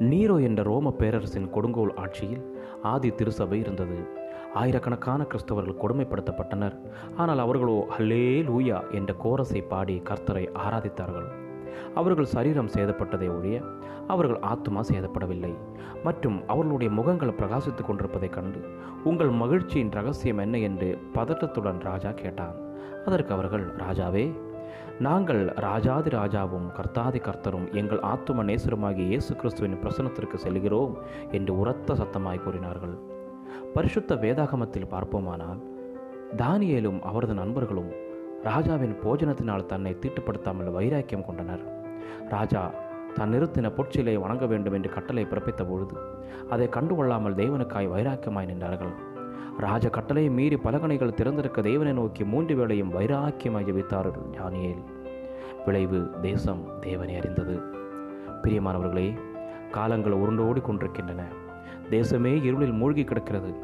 நீரோ என்ற ரோம பேரரசின் கொடுங்கோல் ஆட்சியில் ஆதி திருசபை இருந்தது. ஆயிரக்கணக்கான கிறிஸ்தவர்கள் கொடுமைப்படுத்தப்பட்டனர். ஆனால் அவர்களோ ஹல்லே லூயா என்ற கோரஸை பாடி கர்த்தரை ஆராதித்தார்கள். அவர்கள் சரீரம் சேதப்பட்டதை ஒழிய அவர்கள் ஆத்மா சேதப்படவில்லை. மற்றும் அவர்களுடைய முகங்கள் பிரகாசித்துக் கொண்டிருப்பதைக் கண்டு உங்கள் மகிழ்ச்சியின் ரகசியம் என்ன? என்று பதட்டத்துடன் ராஜா கேட்டான். அதற்கு அவர்கள் ராஜாவே நாங்கள் ராஜாதி ராஜாவும் கர்த்தாதி கர்த்தரும் எங்கள் ஆத்தும நேசருமாகிய இயேசு கிறிஸ்துவின் பிரசனத்திற்கு செல்கிறோம் என்று உரத்த சத்தமாய் கூறினார்கள். பரிசுத்த வேதாகமத்தில் பார்ப்போமானால் தானியேலும் அவரது நண்பர்களும் ராஜாவின் போஜனத்தினால் தன்னை தீட்டுப்படுத்தாமல் வைராக்கியம் கொண்டனர். ராஜா தான் நிறுத்தின பொற்சிலை வணங்க வேண்டும் என்று கட்டளை பிறப்பித்த பொழுது அதை கண்டுகொள்ளாமல் தேவனுக்காய் வைராக்கியமாய் நின்றார்கள். ராஜ கட்டளையை மீறி பலகனைகள் திறந்திருக்க தேவனை நோக்கி மூன்று வேளையும் வைராக்கியமாய் ஜபித்தார்கள் ஞானியேல் விளைவு தேசம் தேவனை அறிந்தது. பிரியமானவர்களே காலங்கள் உருண்டோடி கொண்டிருக்கின்றன. தேசமே இருளில் மூழ்கி கிடக்கிறது.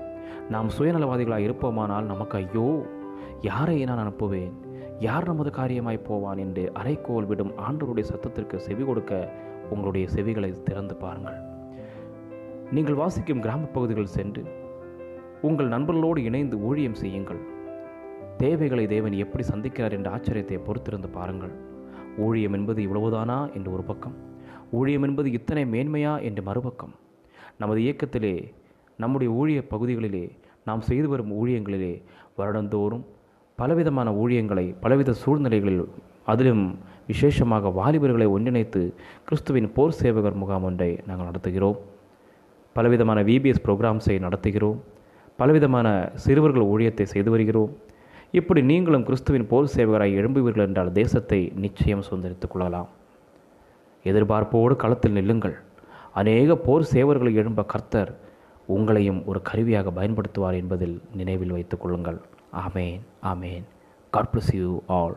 நாம் சுயநலவாதிகளாக இருப்போமானால் நமக்கு ஐயோ யாரை நான் அனுப்புவேன்? யார் நமது காரியமாய் போவான் என்று அரைக்கோல் விடும் ஆண்டவருடைய சத்தத்திற்கு செவி கொடுக்க உங்களுடைய செவிகளை திறந்து பாருங்கள். நீங்கள் வாசிக்கும் கிராமப் பகுதிகள் சென்று உங்கள் நண்பர்களோடு இணைந்து ஊழியம் செய்யுங்கள். தேவைகளை தேவன் எப்படி சந்திக்கிறார் என்ற ஆச்சரியத்தை பொறுத்திருந்து பாருங்கள். ஊழியம் என்பது இவ்வளவுதானா என்று ஒரு பக்கம். ஊழியம் என்பது இத்தனை மேன்மையா என்று மறுபக்கம். நமது இயக்கத்திலே நம்முடைய ஊழிய பகுதிகளிலே நாம் செய்து வரும் ஊழியங்களிலே வருடந்தோறும் பலவிதமான ஊழியங்களை பலவித சூழ்நிலைகளில் அதிலும் விசேஷமாக வாலிபர்களை ஒன்றிணைத்து கிறிஸ்துவின் போர் சேவகர் முகாம் ஒன்றை நாங்கள் நடத்துகிறோம். பலவிதமான விபிஎஸ் ப்ரோக்ராம்ஸை நடத்துகிறோம். பலவிதமான சிறுவர்கள் ஊழியத்தை செய்து வருகிறோம். இப்படி நீங்களும் கிறிஸ்துவின் போர் சேவகராய் எழும்புவீர்கள் என்றால் தேசத்தை நிச்சயம் சுதந்திரித்துக் கொள்ளலாம். எதிர்பார்ப்போடு களத்தில் நில்லுங்கள். அநேக போர் சேவர்களை எழும்ப கர்த்தர் உங்களையும் ஒரு கருவியாக பயன்படுத்துவார் என்பதில் நினைவில் வைத்துக் கொள்ளுங்கள். Amen amen. God bless you all